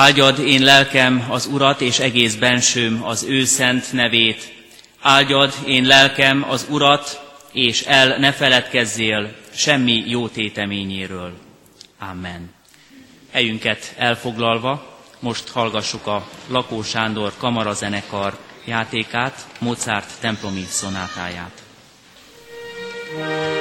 Áldjad én lelkem az Urat, és egész bensőm az ő szent nevét. Áldjad én lelkem az Urat, és el ne feledkezzél semmi jó téteményéről. Amen. Helyünket elfoglalva, most hallgassuk a Lakó Sándor kamarazenekar játékát, Mozart templomi szonátáját. thank you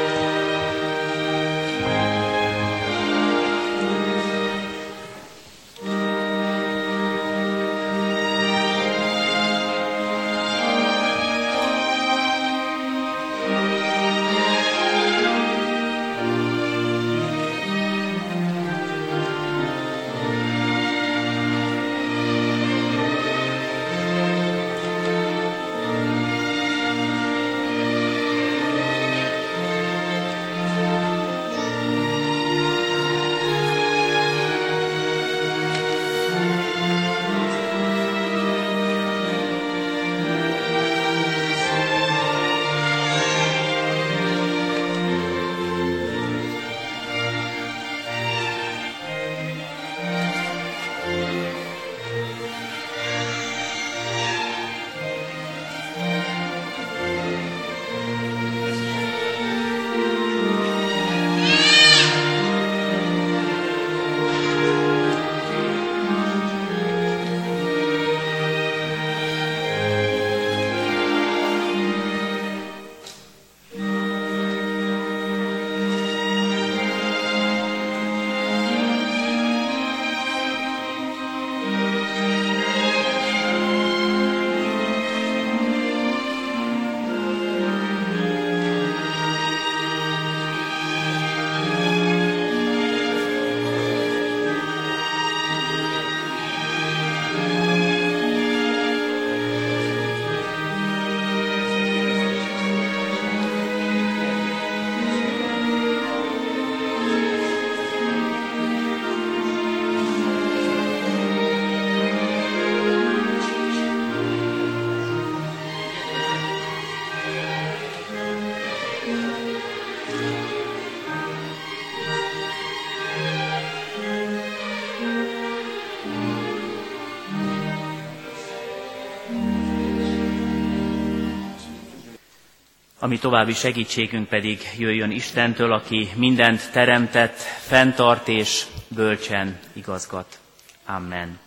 ami további segítségünk pedig jöjjön Istentől, aki mindent teremtett, fenntart és bölcsen igazgat. Amen.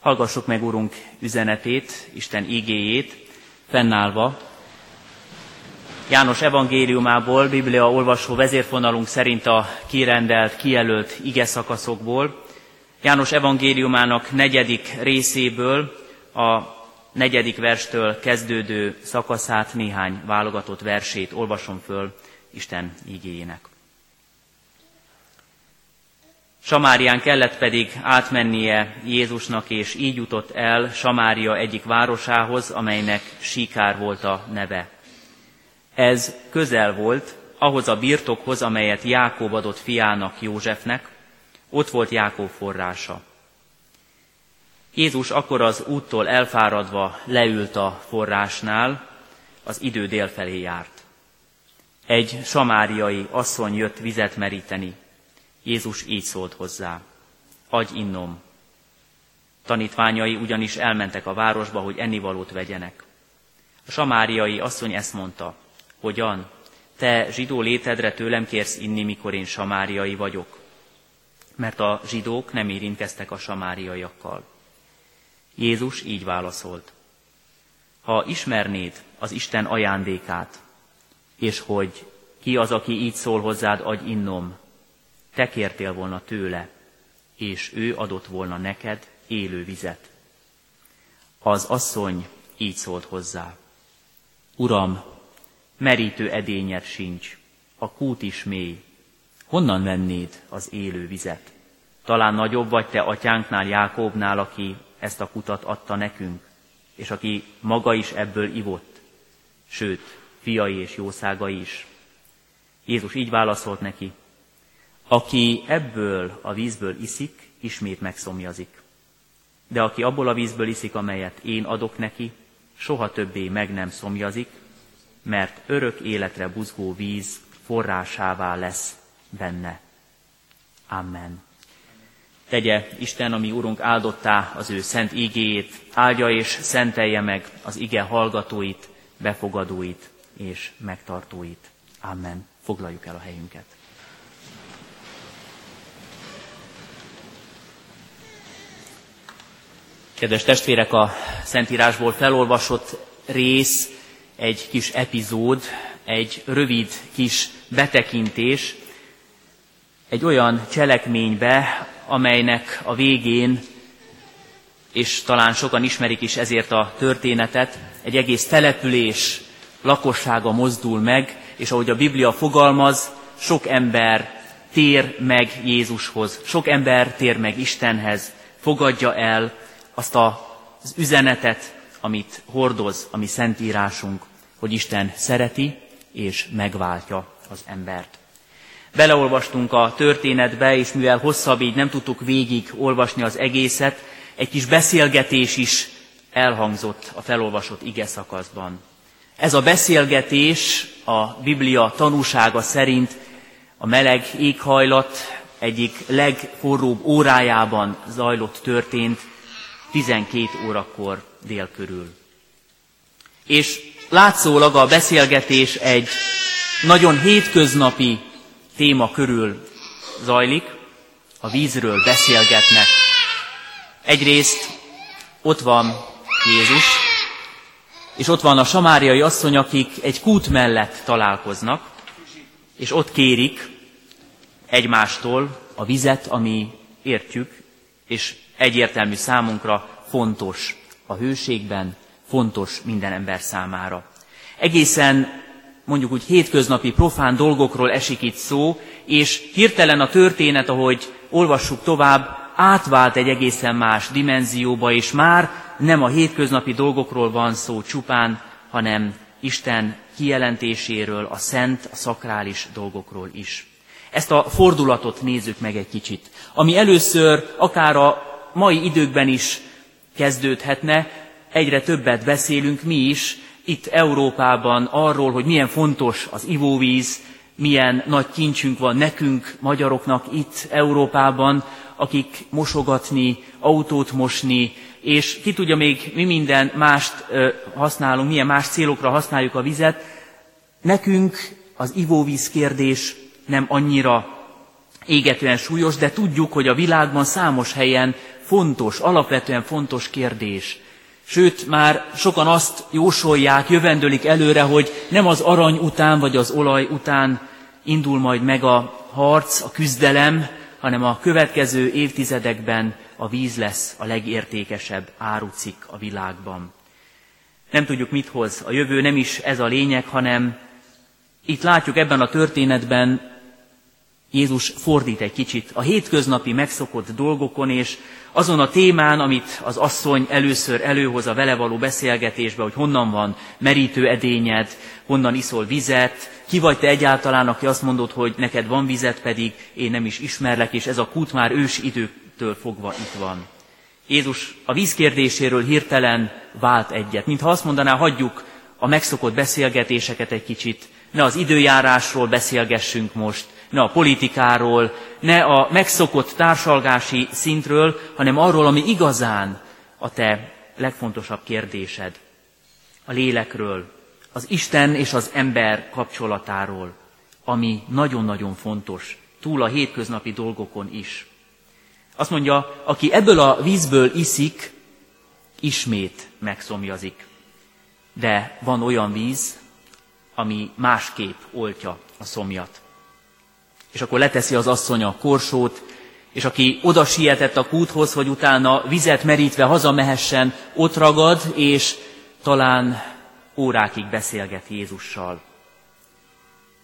Hallgassuk meg, Urunk, üzenetét, Isten igéjét, fennállva. János evangéliumából, Biblia olvasó vezérfonalunk szerint a kirendelt, kijelölt ige szakaszokból, János evangéliumának negyedik részéből a negyedik verstől kezdődő szakaszát, néhány válogatott versét olvasom föl Isten ígéjének. Samárián kellett pedig átmennie Jézusnak, és így jutott el Samária egyik városához, amelynek Sikár volt a neve. Ez közel volt ahhoz a birtokhoz, amelyet Jákob adott fiának Józsefnek, ott volt Jákob forrása. Jézus akkor az úttól elfáradva leült a forrásnál, az idő dél felé járt. Egy samáriai asszony jött vizet meríteni. Jézus így szólt hozzá, adj innom. Tanítványai ugyanis elmentek a városba, hogy ennivalót vegyenek. A samáriai asszony ezt mondta, hogyan, te zsidó létedre tőlem kérsz inni, mikor én samáriai vagyok? Mert a zsidók nem érintkeztek a samáriaiakkal. Jézus így válaszolt. Ha ismernéd az Isten ajándékát, és hogy ki az, aki így szól hozzád, adj innom, te kértél volna tőle, és ő adott volna neked élő vizet. Az asszony így szólt hozzá. Uram, merítő edényed sincs, a kút is mély. Honnan vennéd az élő vizet? Talán nagyobb vagy te atyánknál, Jákóbnál, aki ezt a kutat adta nekünk, és aki maga is ebből ivott, sőt, fiai és jószágai is. Jézus így válaszolt neki, aki ebből a vízből iszik, ismét megszomjazik. De aki abból a vízből iszik, amelyet én adok neki, soha többé meg nem szomjazik, mert örök életre buzgó víz forrásává lesz benne. Amen. Tegye Isten, ami Úrunk áldottá az ő szent ígéjét, áldja és szentelje meg az ige hallgatóit, befogadóit és megtartóit. Amen. Foglaljuk el a helyünket. Kedves testvérek, a Szentírásból felolvasott rész egy kis epizód, egy rövid kis betekintés egy olyan cselekménybe, amelynek a végén, és talán sokan ismerik is ezért a történetet, egy egész település lakossága mozdul meg, és ahogy a Biblia fogalmaz, sok ember tér meg Jézushoz, sok ember tér meg Istenhez, fogadja el azt az üzenetet, amit hordoz a mi szentírásunk, hogy Isten szereti és megváltja az embert. Beleolvastunk a történetbe, és mivel hosszabb így nem tudtuk végig olvasni az egészet, egy kis beszélgetés is elhangzott a felolvasott ige szakaszban. Ez a beszélgetés a Biblia tanúsága szerint a meleg éghajlat egyik legforróbb órájában zajlott történt, 12 órakor dél körül. És látszólag a beszélgetés egy nagyon hétköznapi téma körül zajlik, a vízről beszélgetnek. Egyrészt ott van Jézus, és ott van a samáriai asszony, akik egy kút mellett találkoznak, és ott kérik egymástól a vizet, ami értjük, és egyértelmű számunkra fontos a hőségben, fontos minden ember számára. Egészen mondjuk úgy hétköznapi profán dolgokról esik itt szó, és hirtelen a történet, ahogy olvassuk tovább, átvált egy egészen más dimenzióba, és már nem a hétköznapi dolgokról van szó csupán, hanem Isten kijelentéséről, a szent, a szakrális dolgokról is. Ezt a fordulatot nézzük meg egy kicsit, ami először akár a mai időkben is kezdődhetne, egyre többet beszélünk mi is itt Európában arról, hogy milyen fontos az ivóvíz, milyen nagy kincsünk van nekünk, magyaroknak itt Európában, akik mosogatni, autót mosni, és ki tudja még mi minden mást használunk, milyen más célokra használjuk a vizet. Nekünk az ivóvíz kérdés nem annyira égetően súlyos, de tudjuk, hogy a világban számos helyen fontos, alapvetően fontos kérdés. Sőt, már sokan azt jósolják, jövendőlik előre, hogy nem az arany után vagy az olaj után indul majd meg a harc, a küzdelem, hanem a következő évtizedekben a víz lesz a legértékesebb árucik a világban. Nem tudjuk, mit hoz a jövő, nem is ez a lényeg, hanem itt látjuk ebben a történetben Jézus fordít egy kicsit a hétköznapi megszokott dolgokon, és azon a témán, amit az asszony először előhoz a vele való beszélgetésbe, hogy honnan van merítő edényed, honnan iszol vizet, ki vagy te egyáltalán, aki azt mondod, hogy neked van vizet, pedig én nem is ismerlek, és ez a kút már ős időktől fogva itt van. Jézus a víz kérdéséről hirtelen vált egyet, mintha azt mondaná, hagyjuk a megszokott beszélgetéseket egy kicsit, ne az időjárásról beszélgessünk most, ne a politikáról, ne a megszokott társalgási szintről, hanem arról, ami igazán a te legfontosabb kérdésed. A lélekről, az Isten és az ember kapcsolatáról, ami nagyon-nagyon fontos, túl a hétköznapi dolgokon is. Azt mondja, aki ebből a vízből iszik, ismét megszomjazik. De van olyan víz, ami másképp oltja a szomjat. És akkor leteszi az asszony a korsót, és aki oda sietett a kúthoz, hogy utána vizet merítve hazamehessen, ott ragad, és talán órákig beszélget Jézussal.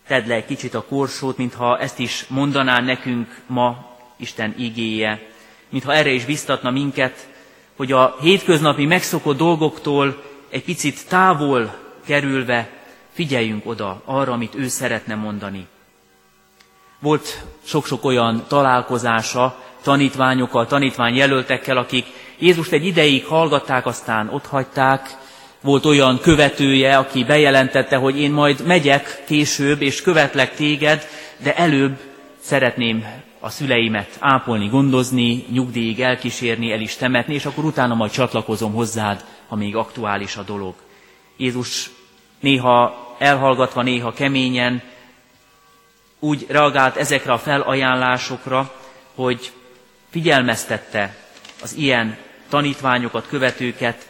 Tedd le egy kicsit a korsót, mintha ezt is mondaná nekünk ma Isten igéje, mintha erre is biztatna minket, hogy a hétköznapi megszokott dolgoktól egy picit távol kerülve figyeljünk oda arra, amit ő szeretne mondani. Volt sok-sok olyan találkozása tanítványokkal, tanítványjelöltekkel, akik Jézust egy ideig hallgatták, aztán ott hagyták. Volt olyan követője, aki bejelentette, hogy én majd megyek később, és követlek téged, de előbb szeretném a szüleimet ápolni, gondozni, nyugdíjig elkísérni, el is temetni, és akkor utána majd csatlakozom hozzád, ha még aktuális a dolog. Jézus néha elhallgatva, néha keményen úgy reagált ezekre a felajánlásokra, hogy figyelmeztette az ilyen tanítványokat, követőket,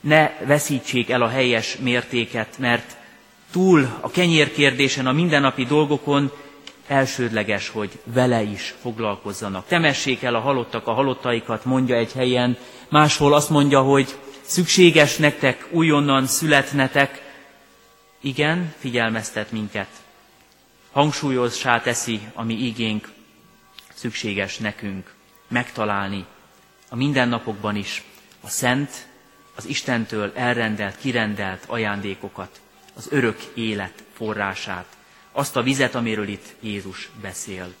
ne veszítsék el a helyes mértéket, mert túl a kenyérkérdésen, a mindennapi dolgokon elsődleges, hogy vele is foglalkozzanak. Temessék el a halottak a halottaikat, mondja egy helyen, máshol azt mondja, hogy szükséges nektek újonnan születnetek. Igen, figyelmeztet minket. Hangsúlyossá teszi a mi igénk, szükséges nekünk megtalálni a mindennapokban is a szent, az Istentől elrendelt, kirendelt ajándékokat, az örök élet forrását, azt a vizet, amiről itt Jézus beszél.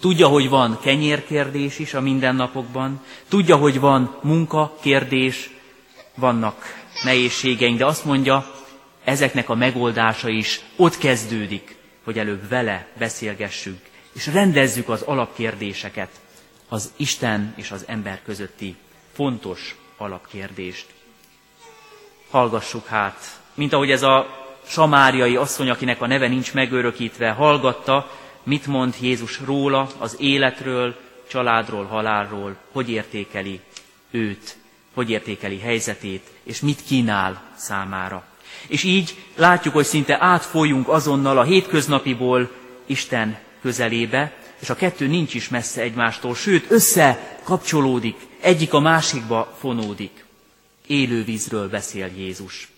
Tudja, hogy van kenyérkérdés is a mindennapokban, tudja, hogy van munkakérdés, vannak nehézségeink, de azt mondja, ezeknek a megoldása is ott kezdődik, hogy előbb vele beszélgessünk, és rendezzük az alapkérdéseket, az Isten és az ember közötti fontos alapkérdést. Hallgassuk hát, mint ahogy ez a samáriai asszony, akinek a neve nincs megörökítve, hallgatta, mit mond Jézus róla, az életről, családról, halálról, hogy értékeli őt, hogy értékeli helyzetét, és mit kínál számára. És így látjuk, hogy szinte átfolyunk azonnal a hétköznapiból Isten közelébe, és a kettő nincs is messze egymástól, sőt, összekapcsolódik, egyik a másikba fonódik. Élő vízről beszél Jézus.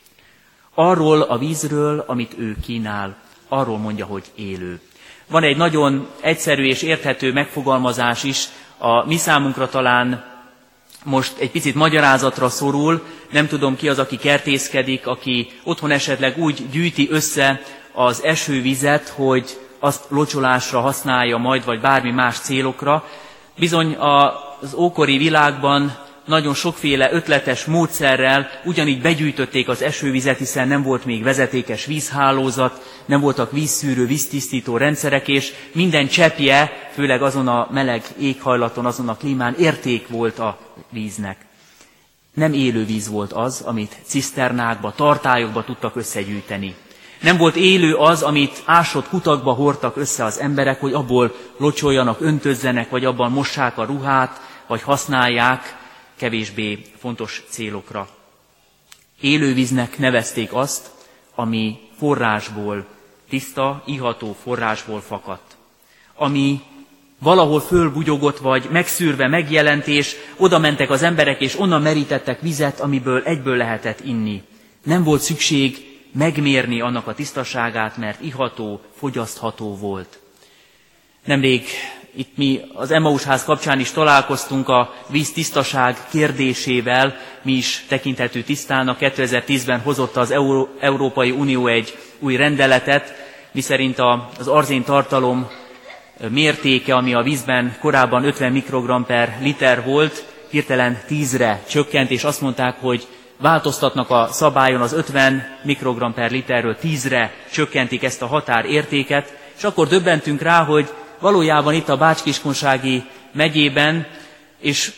Arról a vízről, amit ő kínál, arról mondja, hogy élő. Van egy nagyon egyszerű és érthető megfogalmazás is, a mi számunkra talán most egy picit magyarázatra szorul, nem tudom ki az, aki kertészkedik, aki otthon esetleg úgy gyűjti össze az esővizet, hogy azt locsolásra használja majd, vagy bármi más célokra. Bizony az ókori világban nagyon sokféle ötletes módszerrel ugyanígy begyűjtötték az esővizet, hiszen nem volt még vezetékes vízhálózat, nem voltak vízszűrő, víztisztító rendszerek, és minden cseppje, főleg azon a meleg éghajlaton, azon a klímán érték volt a víznek. Nem élő víz volt az, amit ciszternákba, tartályokba tudtak összegyűjteni. Nem volt élő az, amit ásott kutakba hordtak össze az emberek, hogy abból locsoljanak, öntözzenek, vagy abban mossák a ruhát, vagy használják kevésbé fontos célokra. Élővíznek nevezték azt, ami forrásból, tiszta, iható forrásból fakadt. Ami valahol fölbugyogott, vagy megszűrve megjelent, és oda mentek az emberek, és onnan merítettek vizet, amiből egyből lehetett inni. Nem volt szükség megmérni annak a tisztaságát, mert iható, fogyasztható volt. Nemrég itt mi az Emmaus ház kapcsán is találkoztunk a víz tisztaság kérdésével, mi is tekinthető tisztának. 2010-ben hozott az Euró- Európai Unió egy új rendeletet, miszerint az arzén tartalom mértéke, ami a vízben korábban 50 mikrogram per liter volt, hirtelen 10-re csökkent, és azt mondták, hogy változtatnak a szabályon az 50 mikrogram per literről 10-re csökkentik ezt a határértéket, és akkor döbbentünk rá, hogy valójában itt a Bácskiskunsági megyében, és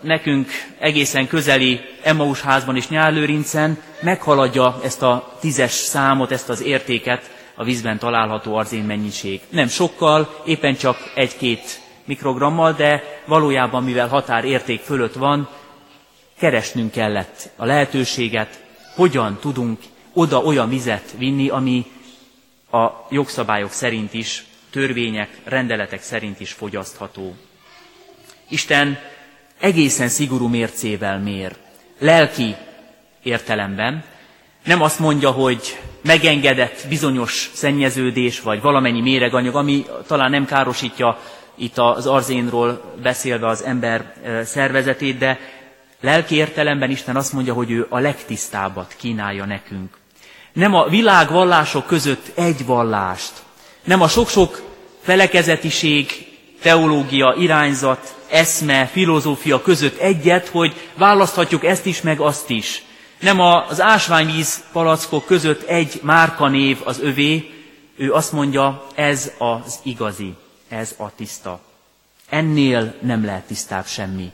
nekünk egészen közeli Emmaus házban és Nyárlőrincen meghaladja ezt a tízes számot, ezt az értéket a vízben található arzén mennyiség. Nem sokkal, éppen csak egy-két mikrogrammal, de valójában, mivel határérték fölött van, keresnünk kellett a lehetőséget, hogyan tudunk oda olyan vizet vinni, ami a jogszabályok szerint is törvények, rendeletek szerint is fogyasztható. Isten egészen szigorú mércével mér. Lelki értelemben nem azt mondja, hogy megengedett bizonyos szennyeződés, vagy valamennyi méreganyag, ami talán nem károsítja itt az arzénról beszélve az ember szervezetét, de lelki értelemben Isten azt mondja, hogy ő a legtisztábbat kínálja nekünk. Nem a világ vallások között egy vallást, nem a sok-sok felekezetiség, teológia, irányzat, eszme, filozófia között egyet, hogy választhatjuk ezt is, meg azt is. Nem az ásványvíz palackok között egy márkanév az övé, ő azt mondja, ez az igazi, ez a tiszta. Ennél nem lehet tisztább semmi.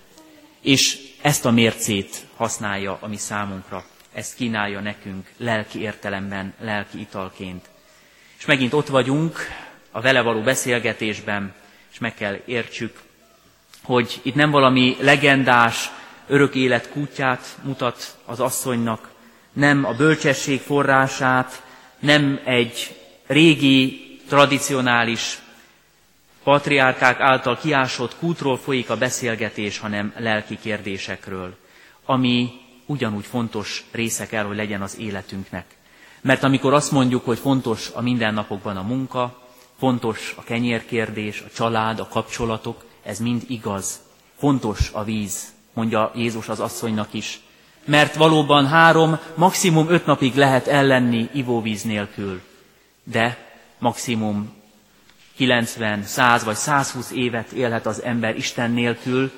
És ezt a mércét használja a mi számunkra. Ezt kínálja nekünk lelki értelemben, lelki italként. És megint ott vagyunk a vele való beszélgetésben, és meg kell értsük, hogy itt nem valami legendás, örök élet kútját mutat az asszonynak, nem a bölcsesség forrását, nem egy régi, tradicionális patriárkák által kiásott kútról folyik a beszélgetés, hanem lelki kérdésekről, ami ugyanúgy fontos része kell, hogy legyen az életünknek. Mert amikor azt mondjuk, hogy fontos a mindennapokban a munka, fontos a kenyérkérdés, a család, a kapcsolatok, ez mind igaz. Fontos a víz, mondja Jézus az asszonynak is. Mert valóban három, maximum öt napig lehet ellenni ivóvíz nélkül. De maximum 90, 100 vagy 120 évet élhet az ember Isten nélkül,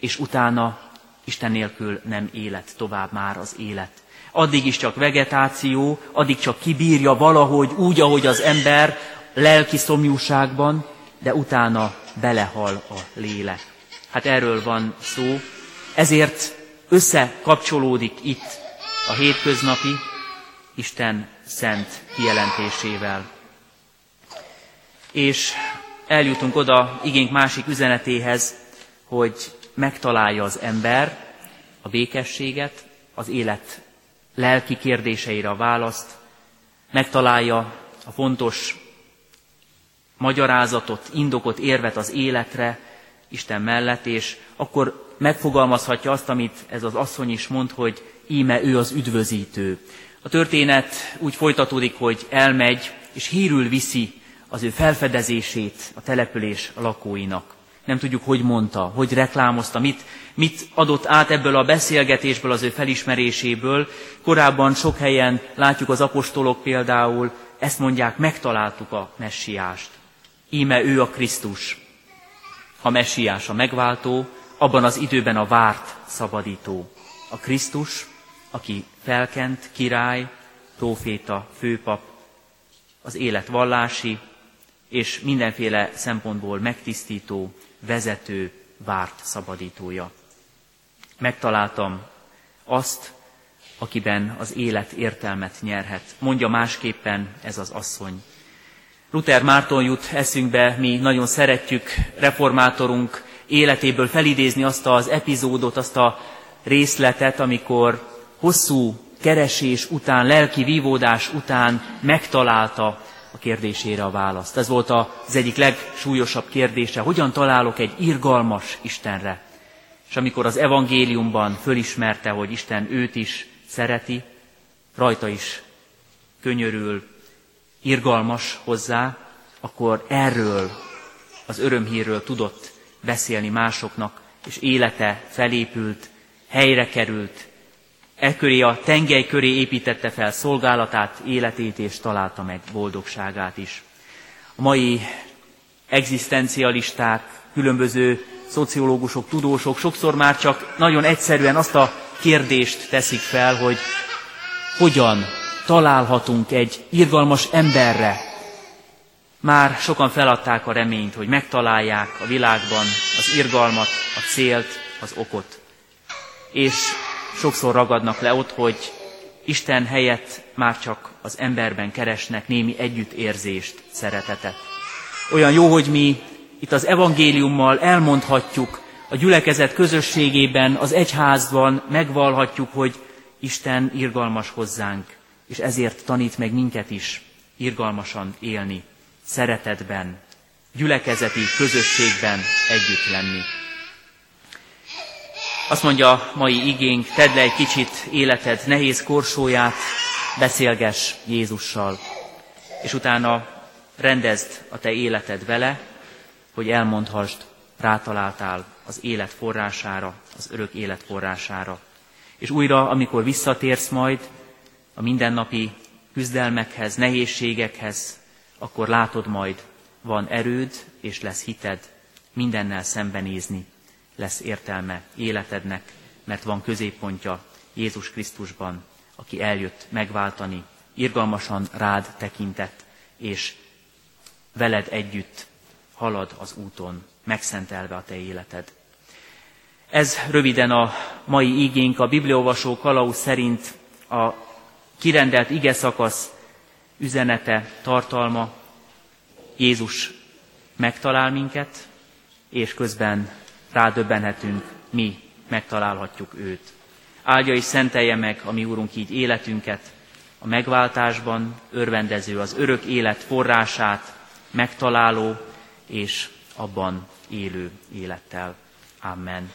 és utána Isten nélkül nem élet tovább már az élet. Addig is csak vegetáció, addig csak kibírja valahogy úgy, ahogy az ember lelki szomjúságban, de utána belehal a lélek. Hát erről van szó, ezért összekapcsolódik itt a hétköznapi Isten szent kijelentésével. És eljutunk oda igénk másik üzenetéhez, hogy megtalálja az ember a békességet, az élet lelki kérdéseire a választ, megtalálja a fontos magyarázatot, indokot, érvet az életre Isten mellett, és akkor megfogalmazhatja azt, amit ez az asszony is mond, hogy íme ő az üdvözítő. A történet úgy folytatódik, hogy elmegy, és hírül viszi az ő felfedezését a település lakóinak. Nem tudjuk, hogy mondta, hogy reklámozta, mit, mit adott át ebből a beszélgetésből, az ő felismeréséből. Korábban sok helyen látjuk az apostolok például, ezt mondják, megtaláltuk a messiást. Íme ő a Krisztus, a messiás, a megváltó, abban az időben a várt szabadító. A Krisztus, aki felkent, király, próféta, főpap, az élet vallási és mindenféle szempontból megtisztító, vezető, várt szabadítója. Megtaláltam azt, akiben az élet értelmet nyerhet. Mondja másképpen ez az asszony. Luther Márton jut eszünkbe, mi nagyon szeretjük reformátorunk életéből felidézni azt az epizódot, azt a részletet, amikor hosszú keresés után, lelki vívódás után megtalálta a kérdésére a választ. Ez volt az egyik legsúlyosabb kérdése, hogyan találok egy irgalmas Istenre. És amikor az evangéliumban fölismerte, hogy Isten őt is szereti, rajta is könyörül, irgalmas hozzá, akkor erről az örömhírről tudott beszélni másoknak, és élete felépült, helyre került, e köré a tengely köré építette fel szolgálatát, életét, és találta meg boldogságát is. A mai egzisztencialisták, különböző szociológusok, tudósok sokszor már csak nagyon egyszerűen azt a kérdést teszik fel, hogy hogyan találhatunk egy irgalmas emberre. Már sokan feladták a reményt, hogy megtalálják a világban az irgalmat, a célt, az okot. És sokszor ragadnak le ott, hogy Isten helyett már csak az emberben keresnek némi együttérzést, szeretetet. Olyan jó, hogy mi itt az evangéliummal elmondhatjuk, a gyülekezet közösségében, az egyházban megvalhatjuk, hogy Isten irgalmas hozzánk, és ezért tanít meg minket is irgalmasan élni, szeretetben, gyülekezeti közösségben együtt lenni. Azt mondja mai igénk, tedd le egy kicsit életed nehéz korsóját, beszélges Jézussal, és utána rendezd a te életed vele, hogy elmondhasd, rátaláltál az élet forrására, az örök élet forrására. És újra, amikor visszatérsz majd a mindennapi küzdelmekhez, nehézségekhez, akkor látod majd, van erőd és lesz hited mindennel szembenézni lesz értelme életednek, mert van középpontja Jézus Krisztusban, aki eljött megváltani, irgalmasan rád tekintett, és veled együtt halad az úton, megszentelve a te életed. Ez röviden a mai ígénk, a bibliolvasó kalauz szerint a kirendelt ige szakasz üzenete, tartalma, Jézus megtalál minket, és közben rádöbbenhetünk, mi megtalálhatjuk őt. Áldja és szentelje meg a mi Úrunk így életünket, a megváltásban örvendező, az örök élet forrását megtaláló és abban élő élettel. Amen.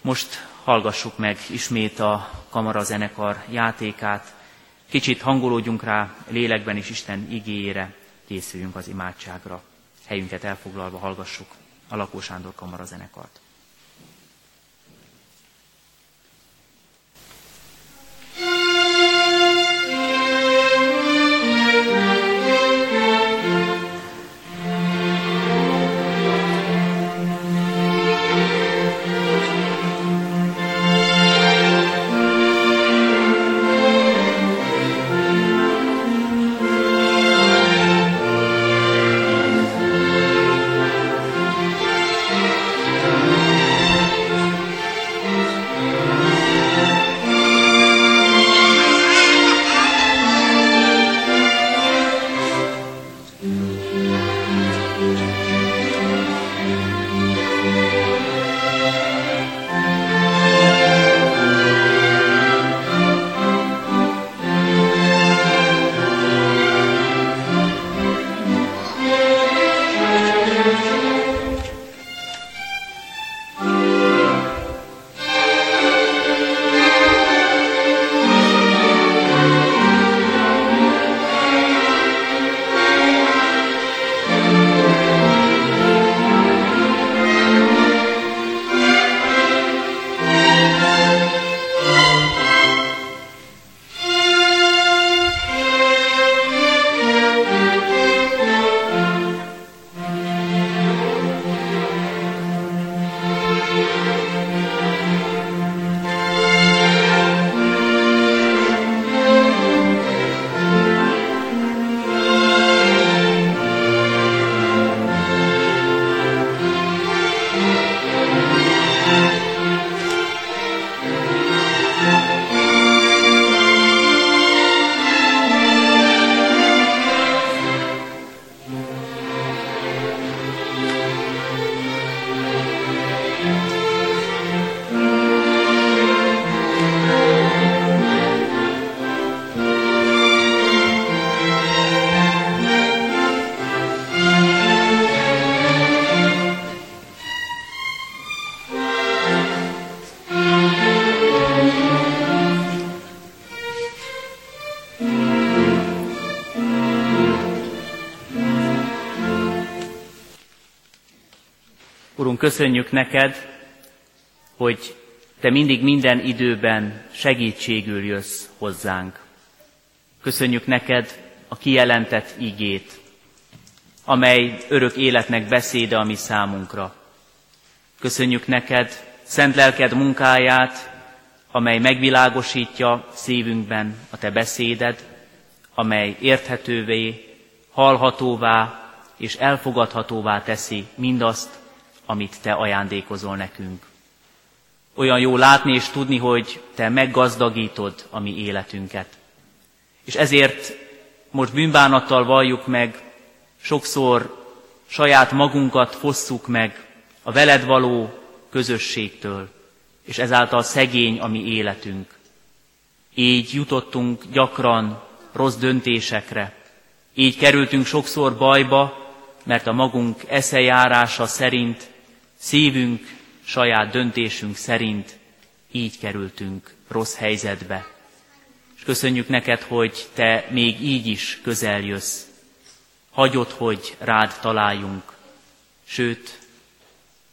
Most hallgassuk meg ismét a kamara zenekar játékát, kicsit hangolódjunk rá lélekben és Isten igéjére, készüljünk az imádságra. Helyünket elfoglalva hallgassuk a Lakó Sándor kamara zenekart. Köszönjük neked, hogy te mindig minden időben segítségül jössz hozzánk. Köszönjük neked a kijelentett ígét, amely örök életnek beszéde a mi számunkra. Köszönjük neked szent lelked munkáját, amely megvilágosítja szívünkben a te beszéded, amely érthetővé, hallhatóvá és elfogadhatóvá teszi mindazt, amit Te ajándékozol nekünk. Olyan jó látni és tudni, hogy Te meggazdagítod a mi életünket. És ezért most bűnbánattal valljuk meg, sokszor saját magunkat fosszuk meg a veled való közösségtől, és ezáltal szegény a mi életünk. Így jutottunk gyakran rossz döntésekre, így kerültünk sokszor bajba, mert a magunk eszejárása szerint Szívünk, saját döntésünk szerint így kerültünk rossz helyzetbe. És köszönjük neked, hogy te még így is közel jössz. Hagyod, hogy rád találjunk. Sőt,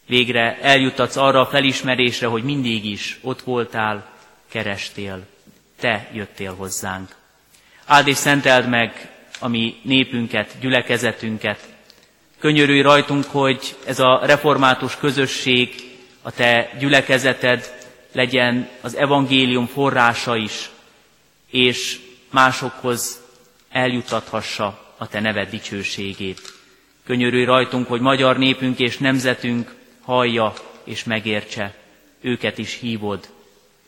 végre eljutatsz arra a felismerésre, hogy mindig is ott voltál, kerestél, te jöttél hozzánk. Áld és szenteld meg a mi népünket, gyülekezetünket, Könyörülj rajtunk, hogy ez a református közösség, a te gyülekezeted legyen az evangélium forrása is, és másokhoz eljutathassa a te neved dicsőségét. Könyörülj rajtunk, hogy magyar népünk és nemzetünk hallja és megértse. Őket is hívod,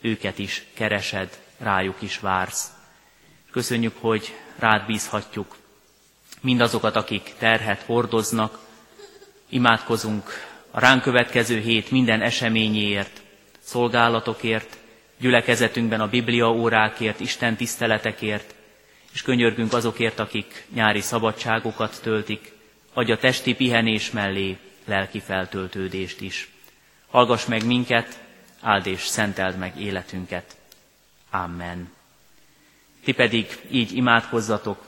őket is keresed, rájuk is vársz. Köszönjük, hogy rád bízhatjuk mindazokat, akik terhet hordoznak. Imádkozunk a ránk következő hét minden eseményéért, szolgálatokért, gyülekezetünkben a Biblia órákért, Isten tiszteletekért, és könyörgünk azokért, akik nyári szabadságokat töltik, adja testi pihenés mellé lelki feltöltődést is. Hallgass meg minket, áld és szenteld meg életünket. Amen. Ti pedig így imádkozzatok,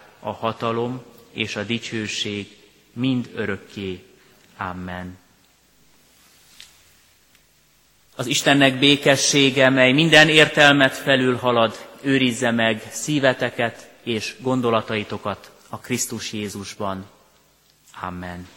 a hatalom és a dicsőség mind örökké. Amen. Az Istennek békessége, mely minden értelmet felülhalad, őrizze meg szíveteket és gondolataitokat a Krisztus Jézusban. Amen.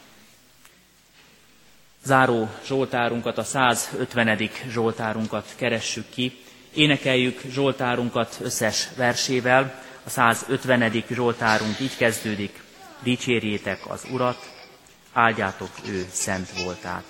Záró Zsoltárunkat, a 150. Zsoltárunkat keressük ki. Énekeljük Zsoltárunkat összes versével. A 150. Zsoltárunk így kezdődik. Dicsérjétek az Urat, áldjátok ő szent voltát.